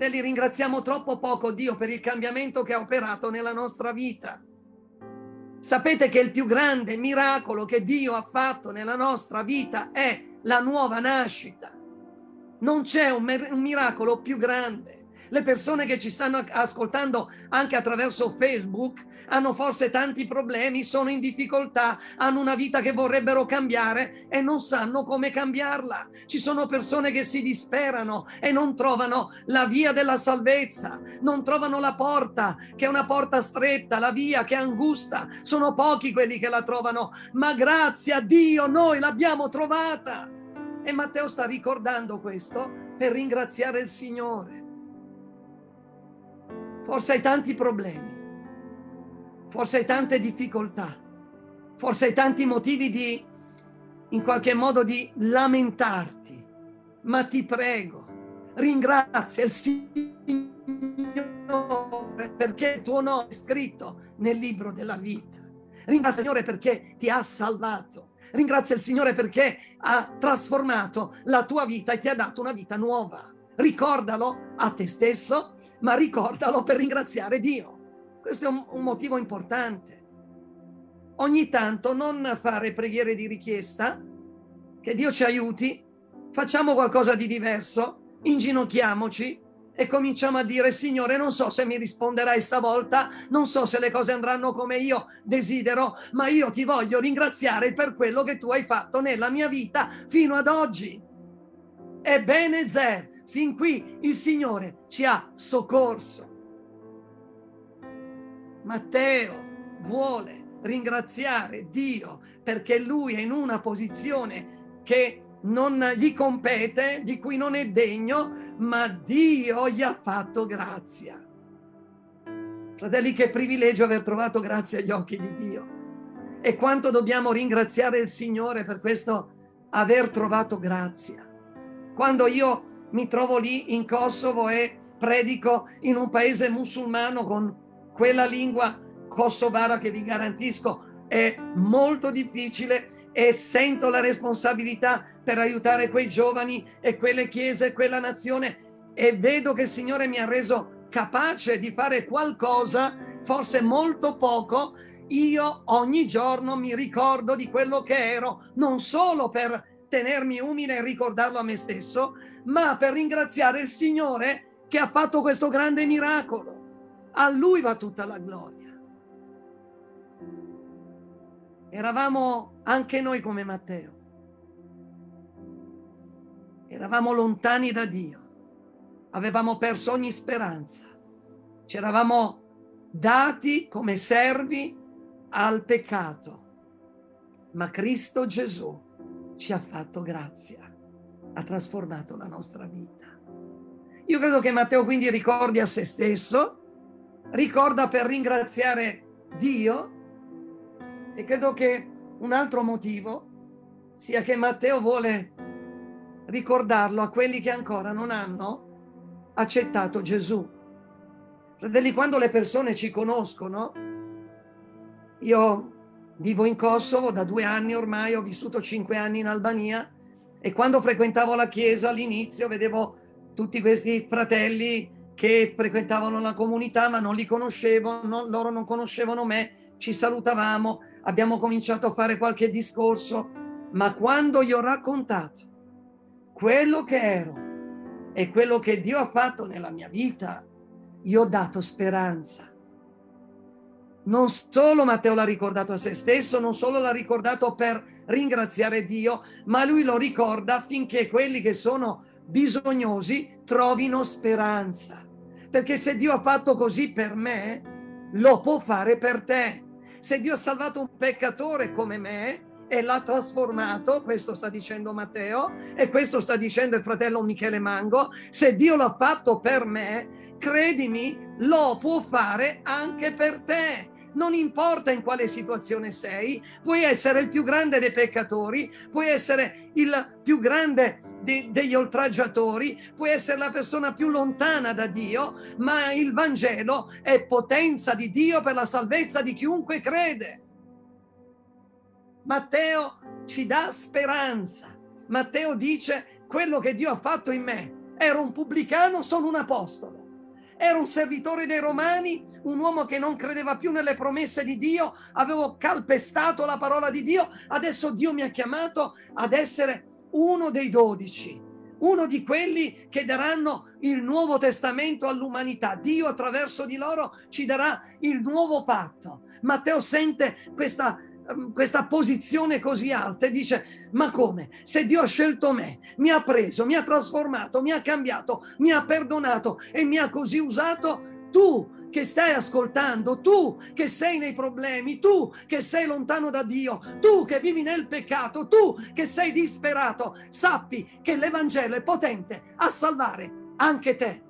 Fratelli, ringraziamo troppo poco Dio per il cambiamento che ha operato nella nostra vita. Sapete che il più grande miracolo che Dio ha fatto nella nostra vita è la nuova nascita. Non c'è un, un miracolo più grande. Le persone che ci stanno ascoltando anche attraverso Facebook hanno forse tanti problemi, sono in difficoltà, hanno una vita che vorrebbero cambiare e non sanno come cambiarla. Ci sono persone che si disperano e non trovano la via della salvezza, non trovano la porta, che è una porta stretta, la via che è angusta. Sono pochi quelli che la trovano, ma grazie a Dio noi l'abbiamo trovata. E Matteo sta ricordando questo per ringraziare il Signore. Forse hai tanti problemi, forse hai tante difficoltà, forse hai tanti motivi di, in qualche modo, di lamentarti, ma ti prego, ringrazia il Signore perché il tuo nome è scritto nel libro della vita. Ringrazia il Signore perché ti ha salvato. Ringrazia il Signore perché ha trasformato la tua vita e ti ha dato una vita nuova. Ricordalo a te stesso ma ricordalo per ringraziare Dio. Questo è un, un motivo importante. Ogni tanto non fare preghiere di richiesta, che Dio ci aiuti, facciamo qualcosa di diverso, inginocchiamoci e cominciamo a dire Signore non so se mi risponderai stavolta, non so se le cose andranno come io desidero, ma io ti voglio ringraziare per quello che tu hai fatto nella mia vita fino ad oggi. Ebbene, Zer, Fin qui il Signore ci ha soccorso. Matteo vuole ringraziare Dio perché lui è in una posizione che non gli compete, di cui non è degno, ma Dio gli ha fatto grazia. Fratelli, che privilegio aver trovato grazia agli occhi di Dio. E quanto dobbiamo ringraziare il Signore per questo aver trovato grazia. Quando io mi trovo lì in Kosovo e predico in un paese musulmano con quella lingua kosovara che vi garantisco è molto difficile e sento la responsabilità per aiutare quei giovani e quelle chiese e quella nazione e vedo che il Signore mi ha reso capace di fare qualcosa, forse molto poco, io ogni giorno mi ricordo di quello che ero, non solo per tenermi umile e ricordarlo a me stesso, ma per ringraziare il Signore che ha fatto questo grande miracolo. A Lui va tutta la gloria. Eravamo anche noi come Matteo. Eravamo lontani da Dio. Avevamo perso ogni speranza. Ci eravamo dati come servi al peccato. Ma Cristo Gesù ci ha fatto grazia ha trasformato la nostra vita. Io credo che Matteo quindi ricordi a se stesso, ricorda per ringraziare Dio e credo che un altro motivo sia che Matteo vuole ricordarlo a quelli che ancora non hanno accettato Gesù. Fratelli, quando le persone ci conoscono, io vivo in Kosovo da due anni ormai, ho vissuto cinque anni in Albania, e quando frequentavo la chiesa all'inizio vedevo tutti questi fratelli che frequentavano la comunità ma non li conoscevo, non, loro non conoscevano me, ci salutavamo, abbiamo cominciato a fare qualche discorso, ma quando gli ho raccontato quello che ero e quello che Dio ha fatto nella mia vita, io ho dato speranza. Non solo Matteo l'ha ricordato a se stesso, non solo l'ha ricordato per ringraziare Dio, ma lui lo ricorda affinché quelli che sono bisognosi trovino speranza. Perché se Dio ha fatto così per me, lo può fare per te. Se Dio ha salvato un peccatore come me e l'ha trasformato, questo sta dicendo Matteo e questo sta dicendo il fratello Michele Mango, se Dio l'ha fatto per me, credimi, lo può fare anche per te non importa in quale situazione sei, puoi essere il più grande dei peccatori, puoi essere il più grande de- degli oltraggiatori, puoi essere la persona più lontana da Dio, ma il Vangelo è potenza di Dio per la salvezza di chiunque crede. Matteo ci dà speranza. Matteo dice quello che Dio ha fatto in me ero un pubblicano, sono un apostolo. Ero un servitore dei Romani, un uomo che non credeva più nelle promesse di Dio, avevo calpestato la parola di Dio, adesso Dio mi ha chiamato ad essere uno dei dodici, uno di quelli che daranno il nuovo testamento all'umanità. Dio attraverso di loro ci darà il nuovo patto. Matteo sente questa questa posizione così alta e dice ma come se Dio ha scelto me mi ha preso mi ha trasformato mi ha cambiato mi ha perdonato e mi ha così usato tu che stai ascoltando, tu che sei nei problemi, tu che sei lontano da Dio, tu che vivi nel peccato, tu che sei disperato, sappi che l'Evangelo è potente a salvare anche te.